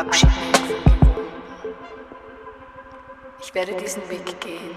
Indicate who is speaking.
Speaker 1: verabschieden. Ich werde diesen Weg gehen